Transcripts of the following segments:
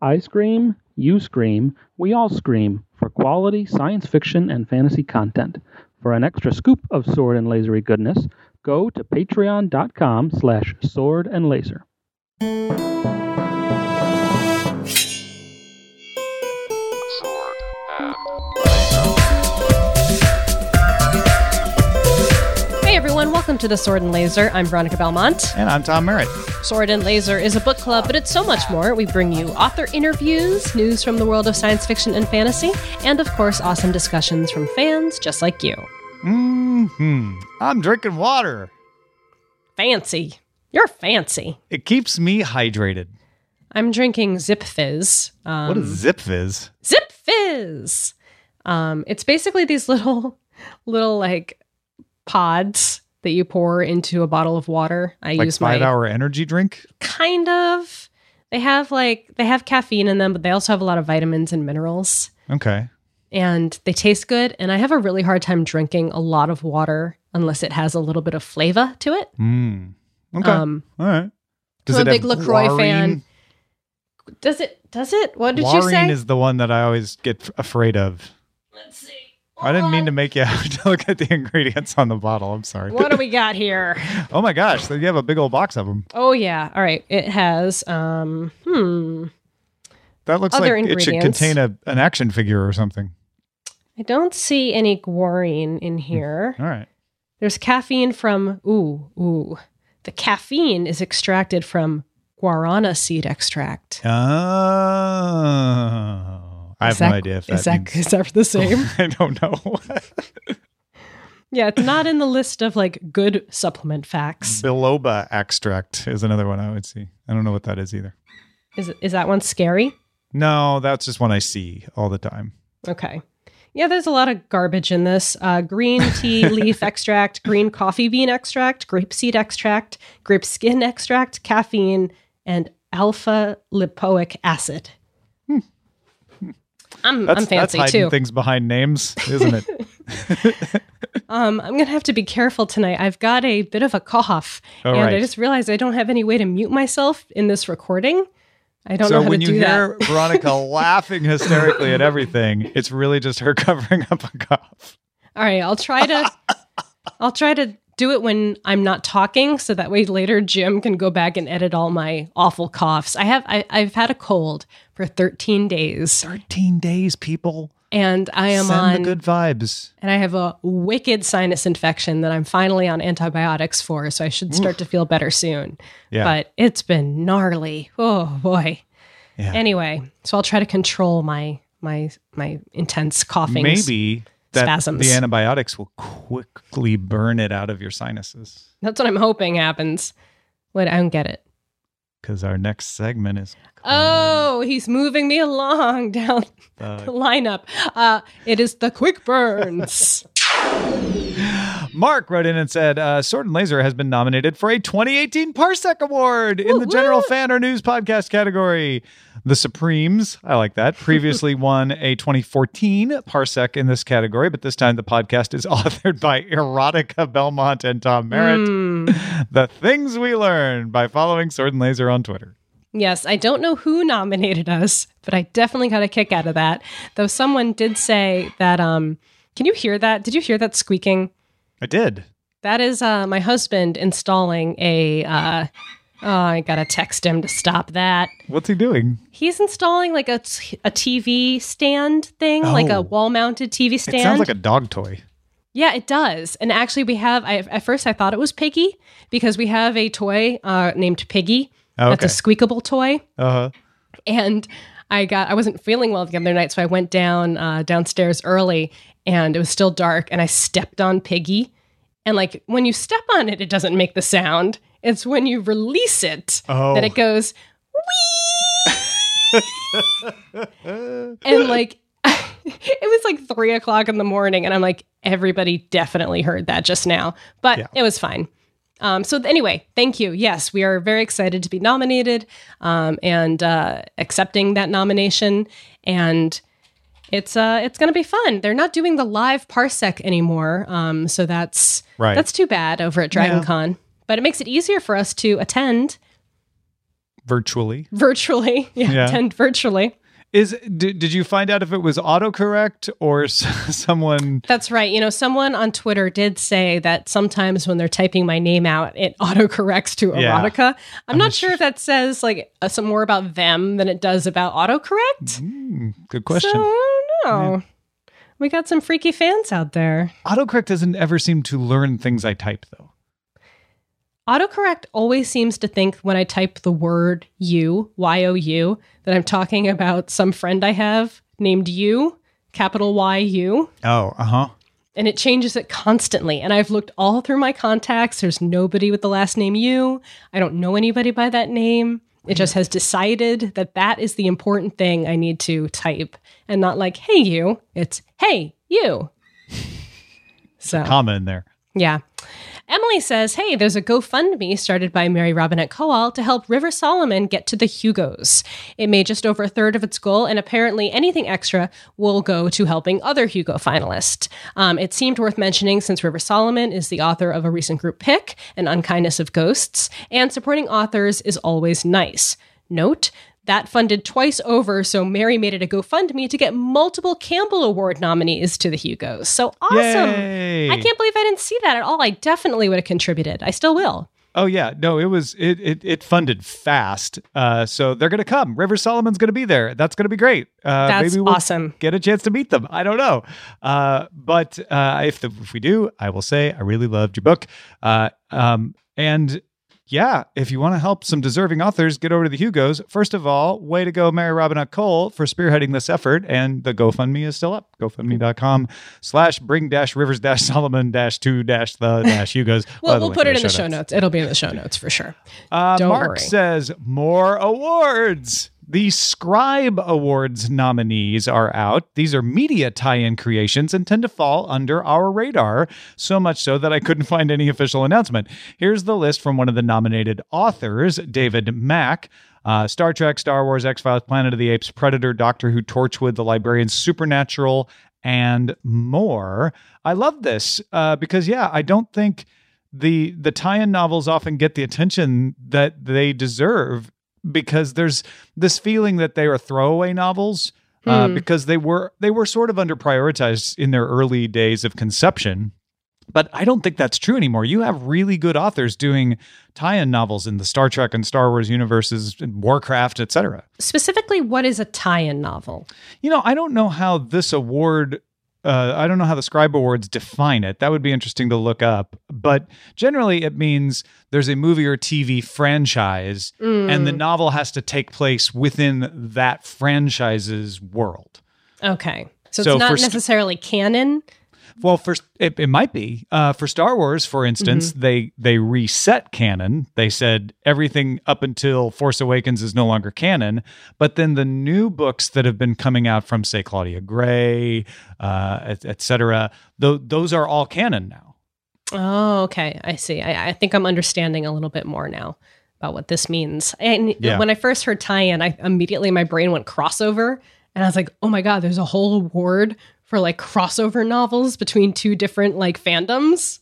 I scream, you scream, we all scream for quality science fiction and fantasy content. For an extra scoop of sword and lasery goodness, go to patreon.com slash sword and laser. Hey everyone, welcome to the Sword and Laser. I'm Veronica Belmont. And I'm Tom Merritt. Sword and Laser is a book club, but it's so much more. We bring you author interviews, news from the world of science fiction and fantasy, and of course, awesome discussions from fans just like you. Mm hmm I'm drinking water. Fancy. You're fancy. It keeps me hydrated. I'm drinking Zip Fizz. Um, What is Zip Fizz? Zip Fizz. Um, it's basically these little, little like pods that you pour into a bottle of water. I Like use five my hour energy drink? kind of. They have like they have caffeine in them, but they also have a lot of vitamins and minerals, Okay. and they taste good. And I have a really hard time drinking a lot of water unless it has a little bit of flavor to it. Mm. Okay. Um, All right. I'm a big LaCroix fan. Does it? Does it? What did you say? is the one that I always get afraid of. Let's see. I didn't mean to make you have to look at the ingredients on the bottle. I'm sorry. What do we got here? oh my gosh. You have a big old box of them. Oh yeah. All right. It has um hmm. That looks Other like it should contain a, an action figure or something. I don't see any guarine in here. All right. There's caffeine from ooh ooh. The caffeine is extracted from guarana seed extract. Oh. I have Is no idea if that is that means- is that the same? I don't know. yeah, it's not in the list of like good supplement facts. Biloba extract is another one I would see. I don't know what that is either. Is is that one scary? No, that's just one I see all the time. Okay. Yeah, there's a lot of garbage in this. Uh, green tea leaf extract, green coffee bean extract, grapeseed extract, grape skin extract, caffeine, and alpha lipoic acid. I'm. That's, I'm fancy hiding too. things behind names, isn't it? Um, I'm gonna have to be careful tonight. I've got a bit of a cough, Oh, and I just realized I don't have any way to mute myself in this recording. I don't know so how when to you do hear that. Veronica laughing hysterically at everything, it's really just her covering up a cough. All right, I'll try to. I'll try to do it when I'm not talking, so that way later Jim can go back and edit all my awful coughs. I have I, I've had a cold for 13 days, 13 days, people. and I am Send on the good vibes. and I have a wicked sinus infection that I'm finally on antibiotics for, so I should start to feel better soon. Yeah. But it's been gnarly. Oh boy. Yeah. Anyway, so I'll try to control my my my intense coughing. Maybe that spasms. the antibiotics will quickly burn it out of your sinuses. That's what I'm hoping happens. Wait, I don't get it. Because our next segment is Oh, he's moving me along down the the lineup. Uh, it is the quick burns. Mark wrote in and said, uh, Sword and Laser has been nominated for a 2018 Parsec Award in the General Fan or News Podcast category. The Supremes, I like that, previously won a 2014 Parsec in this category, but this time the podcast is authored by Erotica Belmont and Tom Merritt. Hmm. The things we learn by following Sword and Laser on Twitter. yes, I don't know who nominated us, but I definitely got a kick out of that. Though someone did say that. Um, can you hear that? Did you hear that squeaking? I did. That is uh, my husband installing a. Uh, oh, I gotta text him to stop that. What's he doing? He's installing like a, t- a TV stand thing, like Oh. a wall mounted TV stand. It sounds like a dog toy. Yeah, it does. And actually, we have. I, at first, I thought it was Piggy because we have a toy uh, named Piggy. Oh, That's a squeakable toy. Uh huh. And I got. I wasn't feeling well the other night, so I went down uh, downstairs early, and it was still dark, and I stepped on Piggy. And like when you step on it, it doesn't make the sound. It's when you release it Oh. that it goes wee. and like it was like three o'clock in the morning, and I'm like, everybody definitely heard that just now, but Yeah. it was fine. Um, so anyway, thank you. Yes, we are very excited to be nominated um, and uh, accepting that nomination, and it's uh, it's going to be fun. They're not doing the live parsec anymore, um, so that's Right. that's too bad over at Dragon Con. But it makes it easier for us to attend. virtually. virtually. Yeah, Yeah. attend virtually. Is did, did you find out if it was autocorrect or s- someone? That's right. You know, someone on Twitter did say that sometimes when they're typing my name out, it autocorrects to Yeah. erotica. I'm not sure if that says like uh, some more about them than it does about autocorrect. Hmm, good question. So I don't. We got some freaky fans out there. Autocorrect doesn't ever seem to learn things I type though. Autocorrect always seems to think when I type the word you, Y O U, that I'm talking about some friend I have named you, capital Y U. Oh, uh huh. and it changes it constantly. And I've looked all through my contacts. There's nobody with the last name you. I don't know anybody by that name. It just has decided that that is the important thing I need to type and not like, hey, you. It's, hey, you. So, Comma in there. Yeah. Emily says, Hey, there's a GoFundMe started by Mary Robinette Kowal to help River Solomon get to the Hugos. It made just over a third of its goal, and apparently anything extra will go to helping other Hugo finalists. Um, it seemed worth mentioning since River Solomon is the author of a recent group pick, An Unkindness of Ghosts, and supporting authors is always nice. Note, that funded twice over, so Mary made it a GoFundMe to get multiple Campbell Award nominees to the Hugos. So awesome! Yay. I can't believe I didn't see that at all. I definitely would have contributed. I still will. Oh yeah, no, it was it it, it funded fast. Uh, so they're gonna come. River Solomon's gonna be there. That's gonna be great. Uh, That's maybe we'll awesome. Get a chance to meet them. I don't know, uh, but uh, if the, if we do, I will say I really loved your book. Uh, um, and yeah, if you want to help some deserving authors get over to the Hugos, first of all, way to go, Mary Robinette Kowal, for spearheading this effort. And the GoFundMe is still up. GoFundMe.com slash bring dash rivers dash Solomon dash two dash the dash Hugos. We'll, we'll put it in the show notes. It'll be in the show notes for sure. Uh, Mark worry. says more awards. The Scribe Awards nominees are out. These are media tie in creations and tend to fall under our radar, so much so that I couldn't find any official announcement. Here's the list from one of the nominated authors, David Mack. Uh, Star Trek, Star Wars, X Files, Planet of the Apes, Predator, Doctor Who, Torchwood, The Librarian, Supernatural, and more. I love this uh, because, yeah, I don't think the the tie-in novels often get the attention that they deserve because there's this feeling that they are throwaway novels uh, because they were they were sort of under prioritized in their early days of conception but I don't think that's true anymore. You have really good authors doing tie-in novels in the Star Trek and Star Wars universes, and Warcraft, etc. Specifically, what is a tie in novel? You know, I don't know how this award. Uh, I don't know how the Scribe Awards define it. That would be interesting to look up. But generally, it means there's a movie or TV franchise, and the novel has to take place within that franchise's world. Okay. So, So it's not for st- necessarily canon. Well, for it, it might be uh, for Star Wars, for instance, they they reset canon. They said everything up until Force Awakens is no longer canon, but then the new books that have been coming out from, say, Claudia Gray, uh, et, et cetera, th- those are all canon now. Oh, okay. I see. I, I think I'm understanding a little bit more now about what this means. And Yeah. when I first heard tie in, I immediately my brain went crossover. And I was like, oh my God, there's a whole award for like crossover novels between two different like fandoms.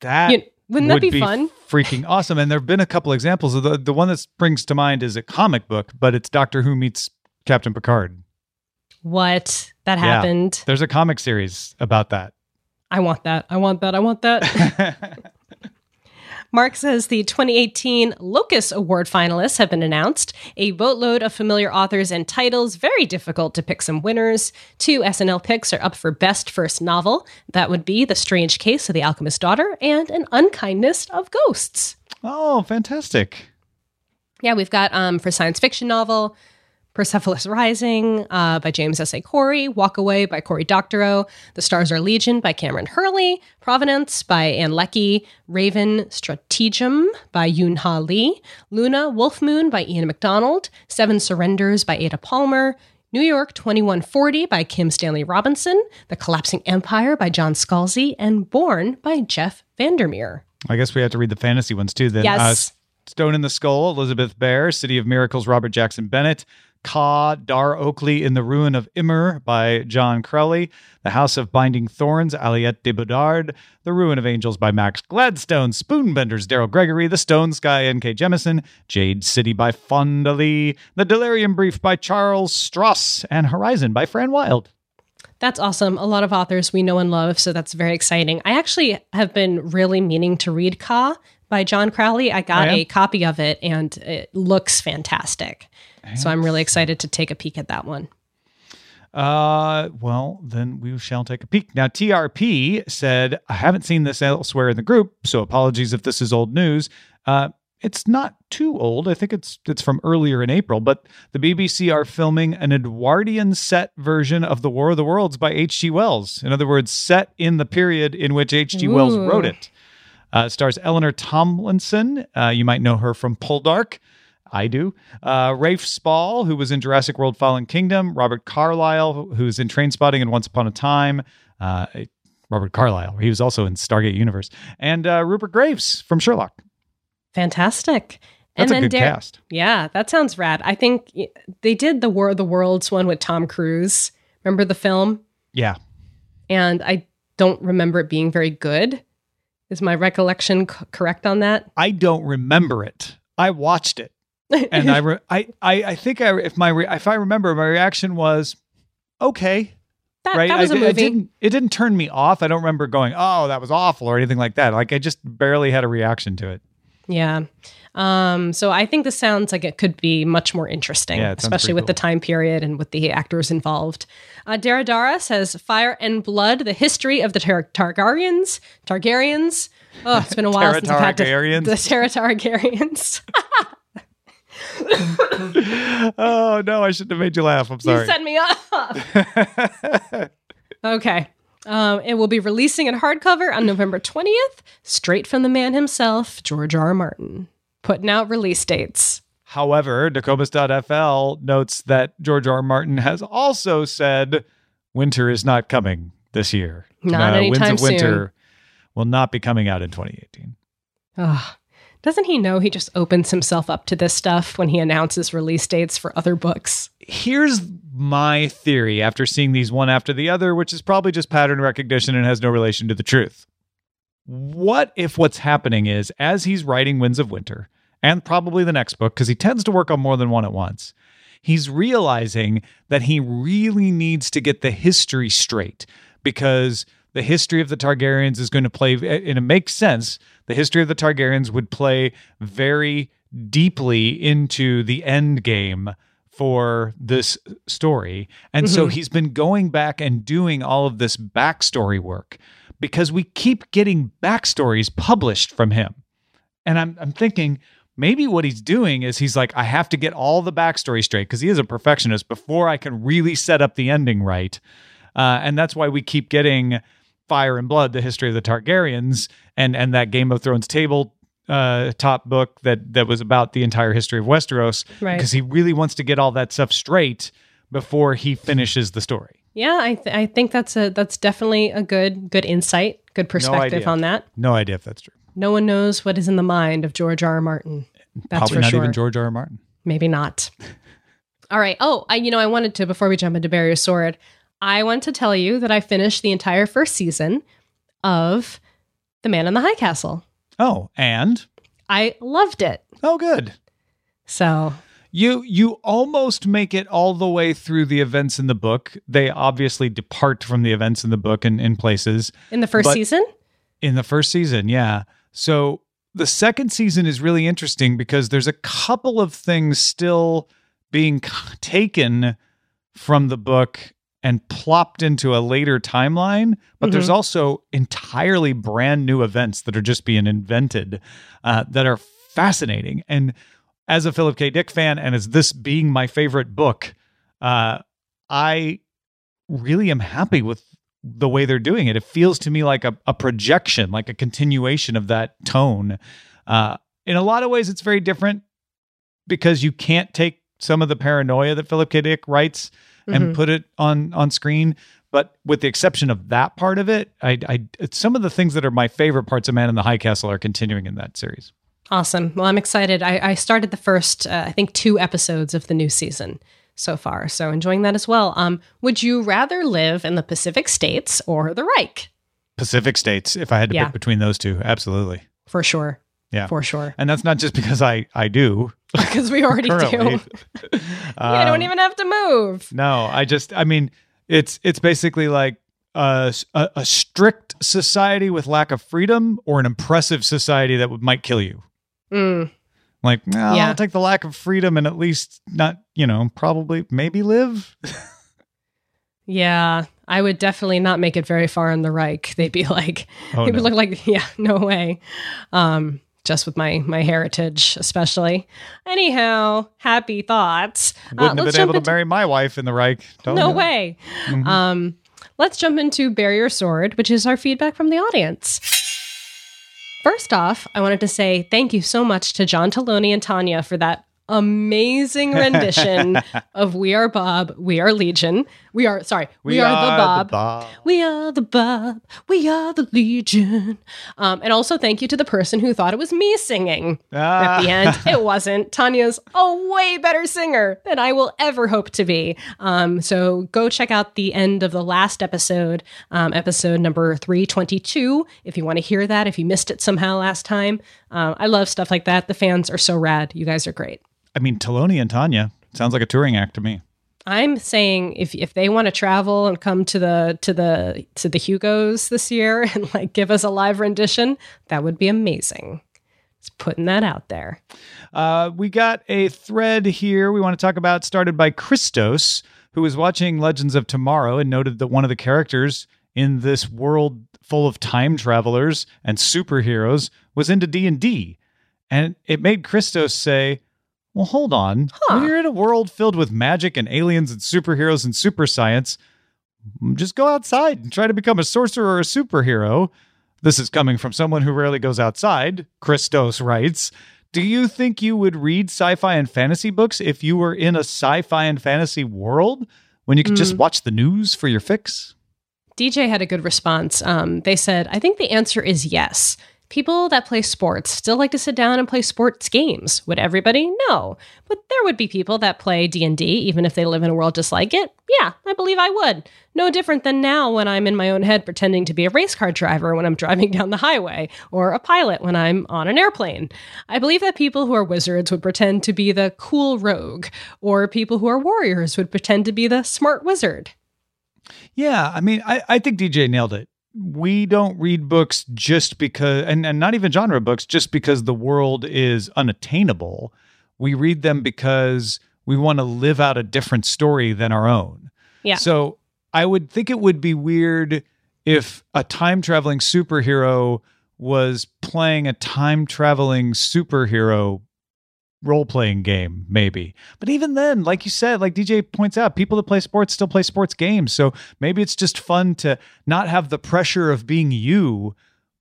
That You- wouldn't that would be fun? Freaking awesome! And there have been a couple examples of the the one that springs to mind is a comic book, but it's Doctor Who meets Captain Picard. What? That Yeah. happened. There's a comic series about that. I want that. I want that. I want that. Mark says the 2018 Locus Award finalists have been announced. A boatload of familiar authors and titles. Very difficult to pick some winners. Two SNL picks are up for Best First Novel. That would be The Strange Case of the Alchemist's Daughter and An Unkindness of Ghosts. oh, fantastic! Yeah, we've got um, for science fiction novel, Persepolis Rising uh, by James S.A. Corey, Walk Away by Cory Doctorow, The Stars Are Legion by Kameron Hurley, Provenance by Ann Leckie, Raven Stratagem by Yoon Ha Lee, Luna Wolf Moon by Ian McDonald, Seven Surrenders by Ada Palmer, New York 2140 by Kim Stanley Robinson, The Collapsing Empire by John Scalzi, and Born by Jeff Vandermeer. I guess we have to read the fantasy ones too. Then, Yes. Uh, Stone in the Skull, Elizabeth Bear, City of Miracles, Robert Jackson Bennett, Ka, Dar Oakley in the Ruin of Ymr by John Crowley, The House of Binding Thorns, Aliette de Bodard, The Ruin of Angels by Max Gladstone, Spoonbenders, Daryl Gregory, The Stone Sky, N.K. Jemisin, Jade City by Fonda Lee, The Delirium Brief by Charles Stross, and Horizon by Fran Wilde. That's awesome. A lot of authors we know and love, so that's very exciting. I actually have been really meaning to read Ka by John Crowley. I got Oh, yeah? a copy of it and it looks fantastic. So I'm really excited to take a peek at that one. Uh, well, then we shall take a peek. Now, TRP said, I haven't seen this elsewhere in the group, so apologies if this is old news. Uh, it's not too old. I think it's it's from earlier in April, but the BBC are filming an Edwardian set version of The War of the Worlds by H.G. Wells. In other words, set in the period in which H.G. Wells wrote it. Uh, it stars Eleanor Tomlinson. Uh, you might know her from Poldark. I do. Uh, Rafe Spall, who was in Jurassic World Fallen Kingdom. Robert Carlyle, who's in Trainspotting and Once Upon a Time. Uh, Robert Carlyle, he was also in Stargate Universe. And uh, Rupert Graves from Sherlock. Fantastic. That's and a good Dar- cast. Yeah, that sounds rad. I think they did the War of the Worlds one with Tom Cruise. Remember the film? Yeah. And I don't remember it being very good. Is my recollection c- correct on that? I don't remember it. I watched it. And I, re- I, I, I think I, if my, re- if I remember, my reaction was, okay. that, right? that was I, a movie. didn't, it didn't turn me off. I don't remember going, oh, that was awful or anything like that. Like I just barely had a reaction to it. Yeah. Um, so I think this sounds like it could be much more interesting, Yeah, especially with the time period and with the actors involved. Uh, Daradara says Fire and Blood, the history of the Tar- Targaryens. Targaryens. Oh, it's been a while since I've had to. The Targaryens. oh no, I shouldn't have made you laugh. I'm sorry. you set me up. okay. Um, it will be releasing in hardcover on November 20th, straight from the man himself, George R. R. Martin. Putting out release dates. However, Nokomis.fl notes that George R. R. Martin has also said winter is not coming this year. Not Uh, anytime Winds of soon. Winter will not be coming out in 2018. Ugh. Doesn't he know he just opens himself up to this stuff when he announces release dates for other books? Here's my theory after seeing these one after the other, which is probably just pattern recognition and has no relation to the truth. What if what's happening is as he's writing Winds of Winter and probably the next book, because he tends to work on more than one at once, he's realizing that he really needs to get the history straight because the history of the Targaryens is going to play, and it makes sense. The history of the Targaryens would play very deeply into the end game for this story. And so he's been going back and doing all of this backstory work because we keep getting backstories published from him. And I'm I'm thinking maybe what he's doing is he's like, I have to get all the backstory straight because he is a perfectionist before I can really set up the ending right. Uh, and that's why we keep getting Fire and Blood, the history of the Targaryens, and and that Game of Thrones table uh, top book that that was about the entire history of Westeros, Right. because he really wants to get all that stuff straight before he finishes the story. Yeah, I, th- I think that's a that's definitely a good good insight, good perspective idea. on that. No idea if that's true. No one knows what is in the mind of George R. R. Martin. That's Probably for not sure. even George R. R. Martin. Maybe not. All right. Oh, I you know I wanted to before we jump into Barrier Sword, I want to tell you that I finished the entire first season of The Man in the High Castle. Oh, and I loved it. oh, good. So You you almost make it all the way through the events in the book. They obviously depart from the events in the book in, in places in the first season, in the first season, yeah. So the second season is really interesting because there's a couple of things still being taken from the book and plopped into a later timeline, but there's also entirely brand new events that are just being invented uh, that are fascinating. And as a Philip K. Dick fan, and as this being my favorite book, uh, I really am happy with the way they're doing it. It feels to me like a, a projection, like a continuation of that tone. Uh, in a lot of ways, it's very different because you can't take some of the paranoia that Philip K. Dick writes and Mhm. put it on on screen. But with the exception of that part of it, I, I some of the things that are my favorite parts of Man in the High Castle are continuing in that series. awesome. Well, I'm excited. I, I started the first, uh, I think, two episodes of the new season. so far. So enjoying that as well. Um, would you rather live in the Pacific States or the Reich? Pacific states, if I had to Yeah. pick between those two, absolutely. For sure. Yeah. For sure. And that's not just because I I do Because we already do. I don't Um, even have to move. No, I just I mean it's it's basically like a, a, a strict society with lack of freedom or an impressive society that would, might kill you. Mm, Like, no, Yeah. I'll take the lack of freedom and at least not, you know, probably maybe live. yeah. I would definitely not make it very far in the Reich. They'd be like, Oh, it would no. look like, yeah, no way. Um, just with my my heritage, especially. Anyhow, happy thoughts. Uh, Wouldn't have been able jump to marry my wife in the Reich. Don't no know. way. Mhm. Um, let's jump into Barrier Sword, which is our feedback from the audience. First off, I wanted to say thank you so much to John Taloni and Tanya for that amazing rendition of We Are Bob, We Are Legion. We are, sorry, We, are, the Bob. Bob. We are the Bob. We are the Legion. Um, and also thank you to the person who thought it was me singing Ah. at the end. It wasn't. Tanya's a way better singer than I will ever hope to be. Um, so go check out the end of the last episode, um, episode number 322, if you want to hear that, if you missed it somehow last time. Um, I love stuff like that. The fans are so rad. You guys are great. I mean, Taloni and Tanya sounds like a touring act to me. I'm saying if if they want to travel and come to the to the to the Hugos this year and like give us a live rendition, that would be amazing. Just putting that out there. Uh, we got a thread here we want to talk about started by Christos, who was watching Legends of Tomorrow and noted that one of the characters in this world full of time travelers and superheroes was into D&D. And it made Christos say, well, hold on. Huh. When you're in a world filled with magic and aliens and superheroes and super science, just go outside and try to become a sorcerer or a superhero. This is coming from someone who rarely goes outside, Christos writes. Do you think you would read sci fi and fantasy books if you were in a sci fi and fantasy world when you could just Mm. watch the news for your fix? DJ had a good response. Um, they said, I think the answer is yes. People that play sports still like to sit down and play sports games. Would everybody? No. But there would be people that play D&D even if they live in a world just like it. Yeah, I believe I would. No different than now when I'm in my own head pretending to be a race car driver when I'm driving down the highway or a pilot when I'm on an airplane. I believe that people who are wizards would pretend to be the cool rogue or people who are warriors would pretend to be the smart wizard. Yeah, I mean, I, I think DJ nailed it. We don't read books just because, and, and not even genre books, just because the world is unattainable. We read them because we want to live out a different story than our own. Yeah. So I would think it would be weird if a time traveling superhero was playing a time traveling superhero role playing game, maybe. But even then, like you said, like DJ points out, people that play sports still play sports games. So maybe it's just fun to not have the pressure of being you,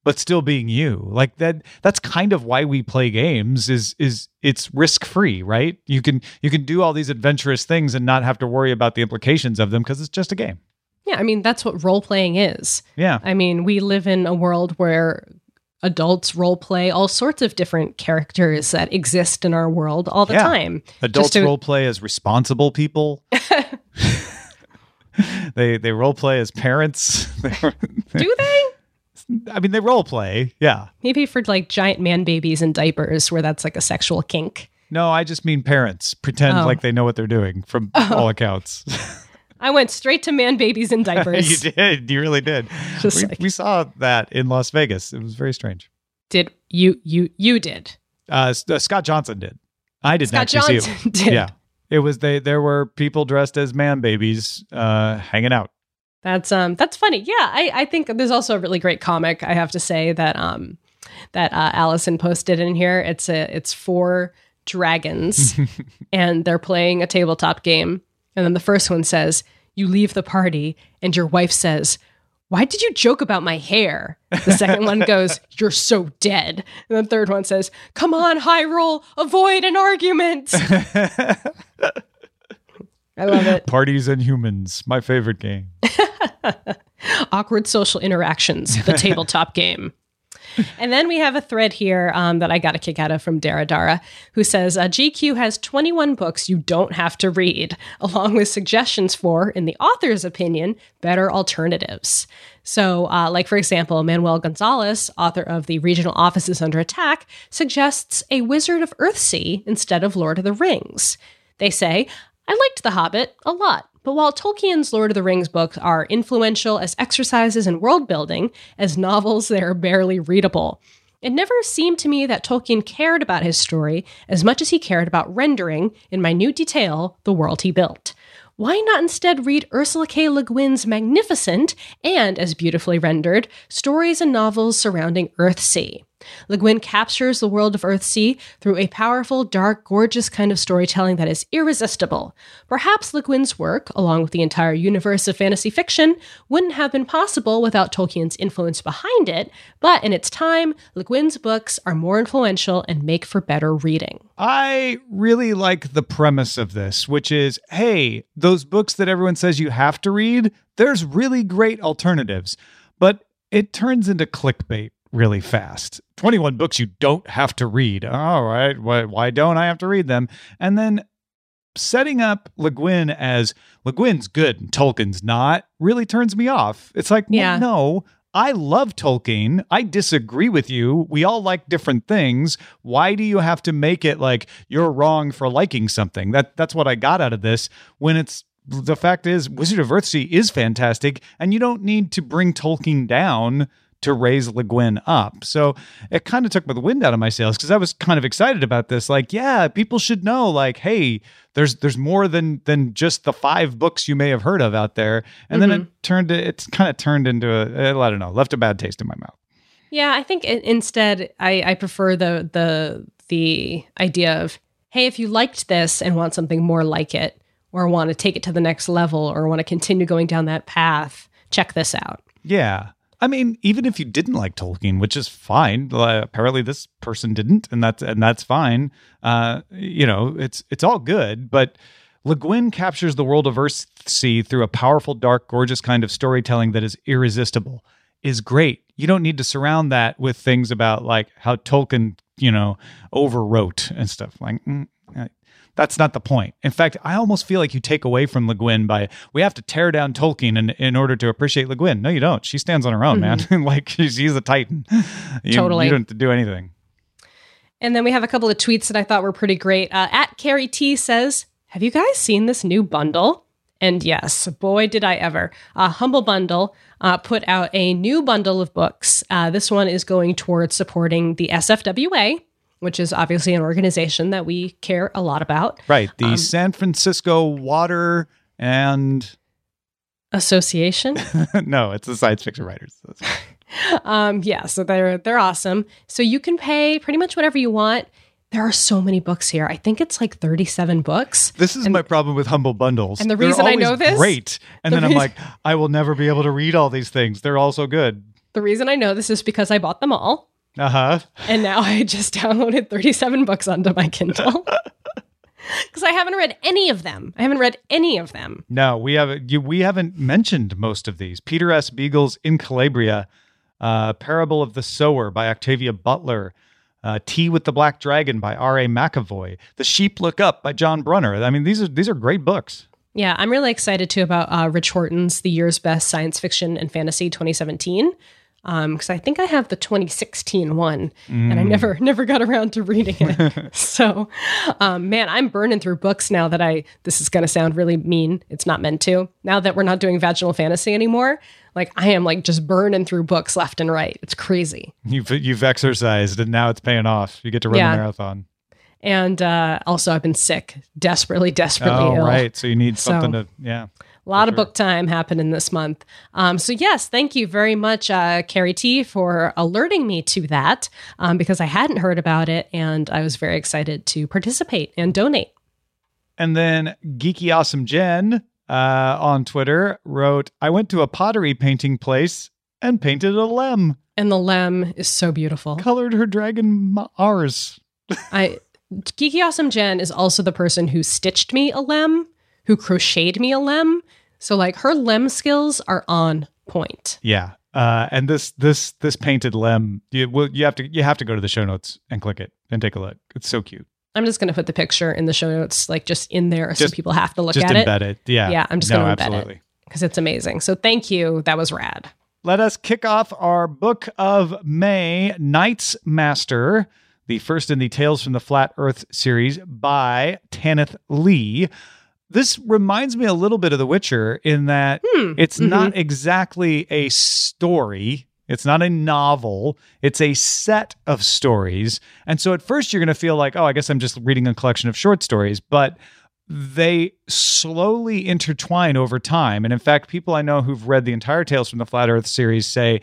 but still being you. Like that that's kind of why we play games is is it's risk free, right? You can you can do all these adventurous things and not have to worry about the implications of them because it's just a game. Yeah, I mean, that's what role playing is. Yeah. I mean, we live in a world where adults role play all sorts of different characters that exist in our world all the Yeah. time. Adults to- role play as responsible people. they they role play as parents. Do they? I mean, they role play. Yeah. Maybe for like giant man babies in diapers where that's like a sexual kink. No, I just mean parents pretend Oh. like they know what they're doing from oh. all accounts. I went straight to man babies in diapers. you did. You really did. We, like- we saw that in Las Vegas. It was very strange. Did you you you did. Uh, uh, Scott Johnson did. I did Scott not see Johnson it. did. Yeah. It was they. There were people dressed as man babies uh, hanging out. That's um that's funny. Yeah, I I think there's also a really great comic I have to say that um that uh, Allison posted in here. It's a it's four dragons and they're playing a tabletop game. And then the first one says, "You leave the party," and your wife says, "Why did you joke about my hair?" The second one goes, "You're so dead." And the third one says, "Come on, high roll, avoid an argument." I love it. Parties and humans, my favorite game. Awkward social interactions, the tabletop game. and then we have a thread here um, that I got a kick out of from Dara Dara, who says uh, GQ has 21 books you don't have to read, along with suggestions for, in the author's opinion, better alternatives. So, uh, like for example, Manuel Gonzalez, author of The Regional Offices Under Attack, suggests a Wizard of Earthsea instead of Lord of the Rings. They say, I liked The Hobbit a lot, but while Tolkien's Lord of the Rings books are influential as exercises in world building, as novels, they are barely readable. It never seemed to me that Tolkien cared about his story as much as he cared about rendering, in minute detail, the world he built. Why not instead read Ursula K. Le Guin's magnificent and, as beautifully rendered, stories and novels surrounding Earthsea? Le Guin captures the world of Earthsea through a powerful, dark, gorgeous kind of storytelling that is irresistible. Perhaps Le Guin's work, along with the entire universe of fantasy fiction, wouldn't have been possible without Tolkien's influence behind it, but in its time, Le Guin's books are more influential and make for better reading. I really like the premise of this, which is hey, those books that everyone says you have to read, there's really great alternatives. But it turns into clickbait really fast. 21 books you don't have to read. All right, why, why don't I have to read them? And then setting up Le Guin as Le Guin's good and Tolkien's not really turns me off. It's like, well, Yeah. no, I love Tolkien. I disagree with you. We all like different things. Why do you have to make it like you're wrong for liking something? That that's what I got out of this when it's the fact is Wizard of Earthsea is fantastic and you don't need to bring Tolkien down to raise Le Guin up. So it kind of took the wind out of my sails because I was kind of excited about this. Like, yeah, people should know, like, hey, there's there's more than than just the five books you may have heard of out there. And then it mm-hmm. turned it's kind of turned into a I don't know, left a bad taste in my mouth. Yeah, I think instead I, I prefer the the the idea of hey, if you liked this and want something more like it, or want to take it to the next level, or want to continue going down that path, check this out. Yeah. I mean, even if you didn't like Tolkien, which is fine. Uh, apparently, this person didn't, and that's and that's fine. Uh, you know, it's it's all good. But Le Guin captures the world of Earthsea through a powerful, dark, gorgeous kind of storytelling that is irresistible. Is great. You don't need to surround that with things about like how Tolkien, you know, overwrote and stuff. Like, mm, that's not the point. In fact, I almost feel like you take away from Le Guin by we have to tear down Tolkien in, in order to appreciate Le Guin. No, you don't. She stands on her own, man. like she's, she's a titan. You, Totally. You don't have to do anything. And then we have a couple of tweets that I thought were pretty great. Uh, at Carrie T says, "Have you guys seen this new bundle?" And yes, boy, did I ever. Uh, Humble Bundle uh, put out a new bundle of books. Uh, this one is going towards supporting the SFWA, which is obviously an organization that we care a lot about. Right. The San Francisco Water and Association. no, it's the science fiction writers. um, yeah, so they're they're awesome. So you can pay pretty much whatever you want. There are so many books here. I think it's like 37 books. This is my problem with humble bundles. and the reason I know this- great, and the then I'm like, I will never be able to read all these things. They're all so good. The reason I know this is because I bought them all. Uh huh. And now I just downloaded 37 books onto my Kindle. Because I haven't read any of them. I haven't read any of them. No, we haven't. You, we haven't mentioned most of these. Peter S. Beagle's In Calabria, uh, Parable of the Sower by Octavia Butler, uh, Tea with the Black Dragon by R. A. McAvoy, The Sheep Look Up by John Brunner. I mean, these are these are great books. Yeah, I'm really excited too about uh, Rich Horton's The Year's Best Science Fiction and Fantasy 2017. Because I think I have the 2016 one, and I never never got around to reading it. so, um, man, I'm burning through books now that I. This is going to sound really mean. It's not meant to. Now that we're not doing vaginal fantasy anymore, like I am like just burning through books left and right. It's crazy. You've you've exercised, and now it's paying off. You get to run Yeah. the marathon. And uh, also, I've been sick, desperately, desperately Oh, ill. right. So you need So- something to yeah. A lot of book time happening this month. Um, so, yes, thank you very much, uh, Carrie T, for alerting me to that um, because I hadn't heard about it and I was very excited to participate and donate. And then Geeky Awesome Jen uh, on Twitter wrote, "I went to a pottery painting place and painted a lem. And the lem is so beautiful. Colored her dragon Mars. I Geeky Awesome Jen is also the person who stitched me a lem, who crocheted me a lem. So, like, her lem skills are on point. Yeah, Uh, and this this this painted lem, you will you have to you have to go to the show notes and click it and take a look. It's so cute. I'm just going to put the picture in the show notes, like just in there, Just- so people have to look at it Just embed it. Yeah. Yeah, I'm just no, gonna embed it. because it's amazing. So thank you. That was rad. Let us kick off our book of May, Night's Master, the first in the Tales from the Flat Earth series by Tanith Lee. This reminds me a little bit of The Witcher in that Hmm. it's Mhm. not exactly a story. It's not a novel. It's a set of stories. And so at first you're going to feel like, oh, I guess I'm just reading a collection of short stories. But they slowly intertwine over time. And in fact, people I know who've read the entire Tales from the Flat Earth series say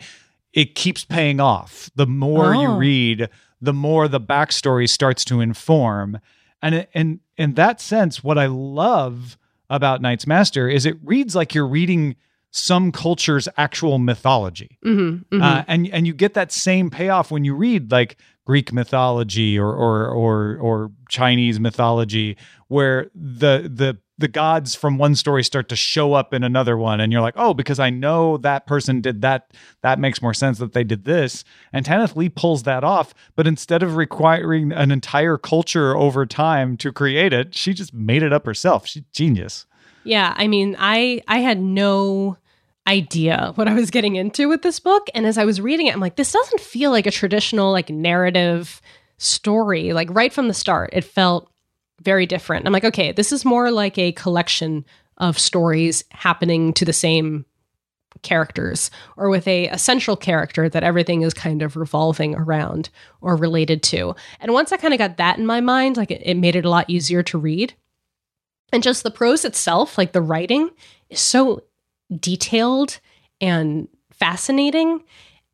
it keeps paying off. The more you Oh. read, the more the backstory starts to inform. And in in that sense, what I love about Night's Master is it reads like you're reading some culture's actual mythology. Mm-hmm, Uh, and and you get that same payoff when you read like Greek mythology or or or or Chinese mythology, where the the the gods from one story start to show up in another one, and you're like, oh, because I know that person did that, that makes more sense that they did this. And Tanith Lee pulls that off, but instead of requiring an entire culture over time to create it, she just made it up herself. She's genius. Yeah, I mean, I I had no idea what I was getting into with this book, and as I was reading it, I'm like, this doesn't feel like a traditional like narrative story. Like right from the start, it felt very different. I'm like, okay, this is more like a collection of stories happening to the same characters or with a, a central character that everything is kind of revolving around or related to. And once I kind of got that in my mind, like it, it made it a lot easier to read. And just the prose itself, like the writing, is so detailed and fascinating.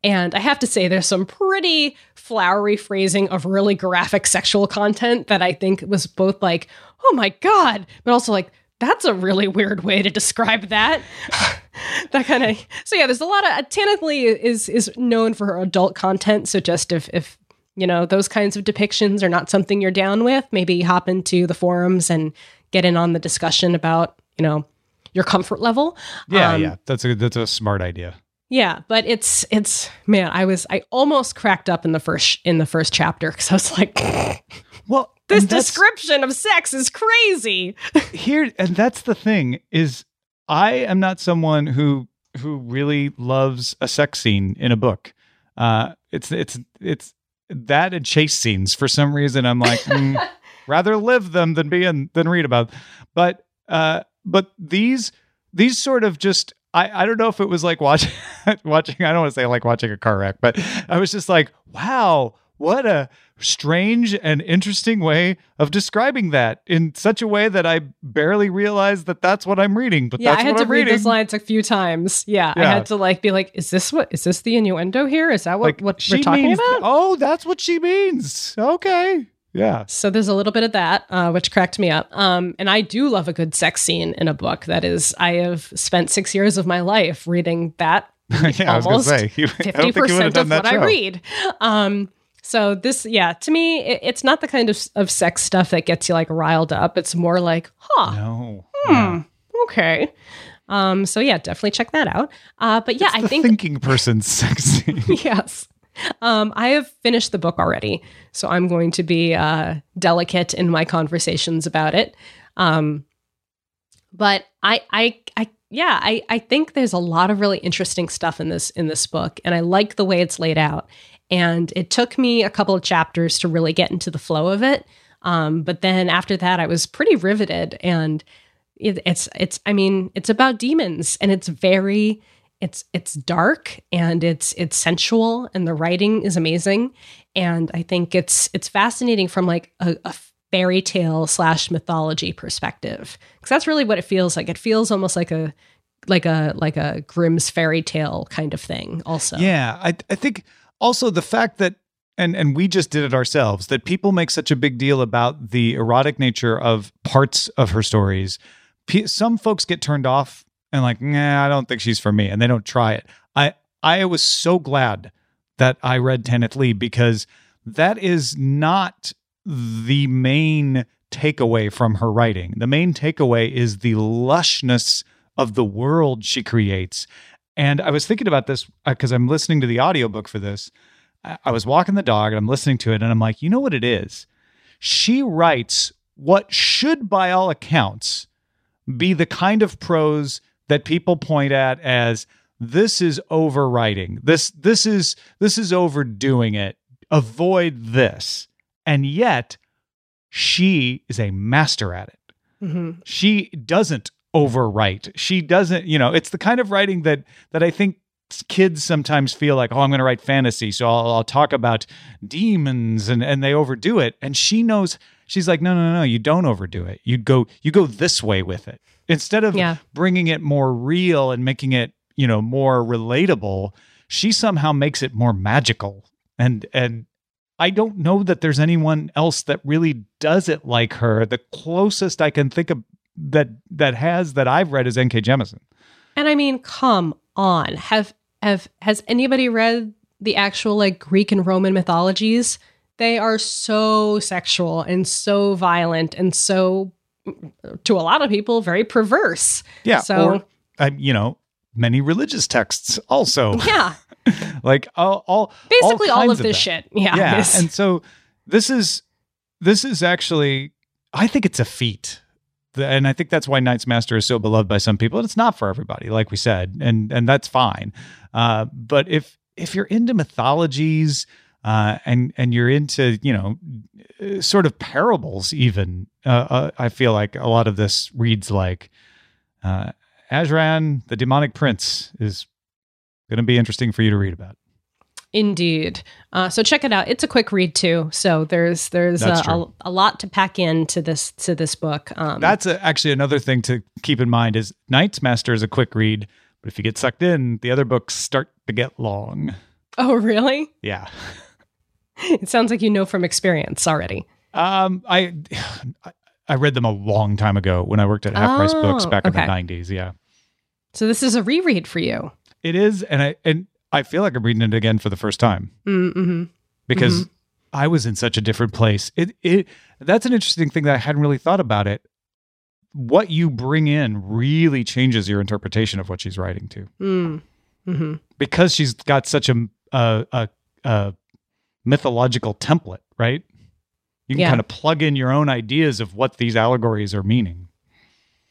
And I have to say, there's some pretty flowery phrasing of really graphic sexual content that I think was both like, oh my God, but also like, that's a really weird way to describe that. that kind of so yeah. There's a lot of Tanith Lee is is known for her adult content. So just if if you know those kinds of depictions are not something you're down with, maybe hop into the forums and get in on the discussion about you know your comfort level. Yeah, Um, yeah, that's a that's a smart idea. Yeah, but it's it's man, I was I almost cracked up in the first in the first chapter because I was like, Well, this description of sex is crazy. here and that's the thing is i am not someone who who really loves a sex scene in a book uh it's it's it's that and chase scenes for some reason i'm like mm, rather live them than be in than read about but uh but these these sort of just I, I don't know if it was like watching watching I don't want to say like watching a car wreck, but I was just like, wow, what a strange and interesting way of describing that in such a way that I barely realized that that's what I'm reading. But yeah, I had to I'm read reading. those lines a few times. Yeah, I had to like be like, is this what is this the innuendo here? Is that what like what she we're talking means, about? Oh, that's what she means. Okay, yeah. So there's a little bit of that, uh, which cracked me up. Um, and I do love a good sex scene in a book. That is, I have spent six years of my life reading that yeah, I was gonna Almost say you, I fifty don't think you would have percent done of that what show. I read. Um, so this, yeah, to me, it, it's not the kind of of sex stuff that gets you like riled up. It's more like, huh, No, hmm, okay. Um, so yeah, definitely check that out. Uh, but yeah, I the think thinking person's sex scene. yes. Um, I have finished the book already, so I'm going to be uh, delicate in my conversations about it. Um, but I, I, I, yeah, I, I think there's a lot of really interesting stuff in this in this book, and I like the way it's laid out. And it took me a couple of chapters to really get into the flow of it. Um, but then after that, I was pretty riveted, and it, it's it's I mean it's about demons, and it's very it's it's dark and it's it's sensual and the writing is amazing. And i think it's it's fascinating from like a, a fairy tale slash mythology perspective. Because that's really what it feels like. It feels almost like a like a like a grimm's fairy tale kind of thing also. Yeah, I I think also the fact that and and we just did it ourselves that people make such a big deal about the erotic nature of parts of her stories. P- some folks get turned off and like, nah, I don't think she's for me, and they don't try it. I I was so glad that I read Tanith Lee because that is not the main takeaway from her writing. The main takeaway is the lushness of the world she creates And I was thinking about this uh, because I'm listening to the audiobook for this. I was walking the dog and I'm listening to it and I'm like, you know what it is? She writes what should, by all accounts, be the kind of prose that people point at as this is overwriting. This this is this is overdoing it. Avoid this. And yet she is a master at it Mhm. she doesn't overwrite. She doesn't, you know, it's the kind of writing that that I think kids sometimes feel like, oh, I'm going to write fantasy, so I'll, I'll talk about demons, and and they overdo it. And she knows. She's like, no, no, no, you don't overdo it. You go, you go this way with it instead of Yeah. bringing it more real and making it, you know, more relatable. She somehow makes it more magical, and and I don't know that there's anyone else that really does it like her. The closest I can think of that that has that I've read is N.K. Jemisin. And I mean, come on. Have have has anybody read the actual like Greek and Roman mythologies? They are so sexual and so violent and so mm, to a lot of people very perverse. Yeah. So- or you know, many religious texts also. Yeah. like all, all Basically all, kinds of this that. shit. Yeah. yeah and so this is this is actually i think it's a feat And i think that's why Night's Master is so beloved by some people it's not for everybody like we said and and that's fine uh, but if if you're into mythologies uh, and and you're into you know uh, sort of parables even uh, uh, i feel like a lot of this reads like uh, Azhrarn, the demonic prince, is going to be interesting for you to read about. Indeed. Uh, so check it out. It's a quick read too. So there's there's a, a, lot to pack into this to this book. Um, That's a, actually another thing to keep in mind is Night's Master is a quick read, but if you get sucked in, the other books start to get long. oh really? Yeah. It sounds like you know from experience already. Um, I I read them a long time ago when I worked at Half Price Books Oh, back in the '90s. Yeah, So this is a reread for you. it is, and I and I feel like I'm reading it again for the first time Mm-hmm. because I was in such a different place. It it that's an interesting thing that I hadn't really thought about it. What you bring in really changes your interpretation of what she's writing to. Mm. Mm-hmm. because she's got such a a, a, a mythological template, right? You can Yeah. kind of plug in your own ideas of what these allegories are meaning.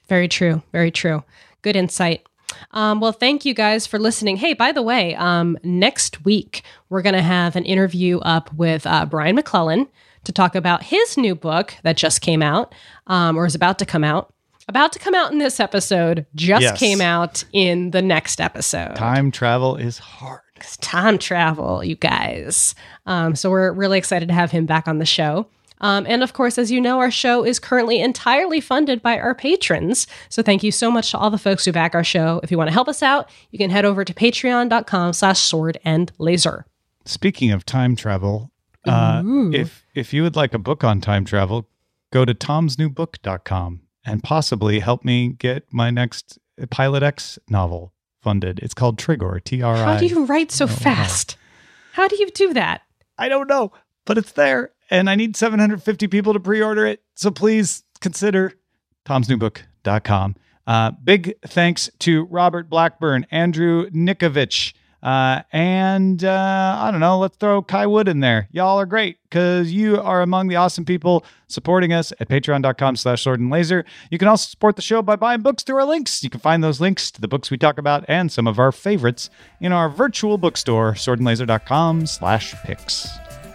Very true. Very true. Good insight. Um, well, thank you guys for listening. Hey, by the way, um, next week we're going to have an interview up with uh, Brian McClellan to talk about his new book that just came out um, or is about to come out. About to come out in this episode, just Yes. came out in the next episode. Time travel is hard. It's time travel, you guys. Um, so we're really excited to have him back on the show. Um, and of course, as you know, our show is currently entirely funded by our patrons. So thank you so much to all the folks who back our show. If you want to help us out, you can head over to patreon.com slash sword and laser. Speaking of time travel, uh, if if you would like a book on time travel, go to tomsnewbook.com and possibly help me get my next Pilot X novel funded. It's called Trigon, T R I. How do you write so fast? How do you do that? I don't know, but it's there. And I need 750 people to pre order it. So please consider tomsnewbook.com. Uh, big thanks to Robert Blackburn, Andrew Nikovich, uh, and uh, I don't know, let's throw Kai Wood in there. Y'all are great because you are among the awesome people supporting us at patreon.com slash sword and laser. You can also support the show by buying books through our links. You can find those links to the books we talk about and some of our favorites in our virtual bookstore, swordandlaser.com slash picks.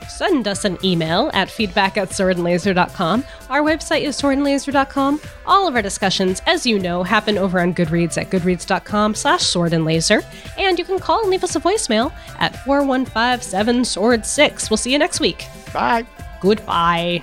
Send us an email at feedback at swordandlaser.com. Our website is swordandlaser.com. All of our discussions, as you know, happen over on Goodreads at goodreads.com slash swordandlaser. And you can call and leave us a voicemail at 4157 sword 6. We'll see you next week. Bye. Goodbye.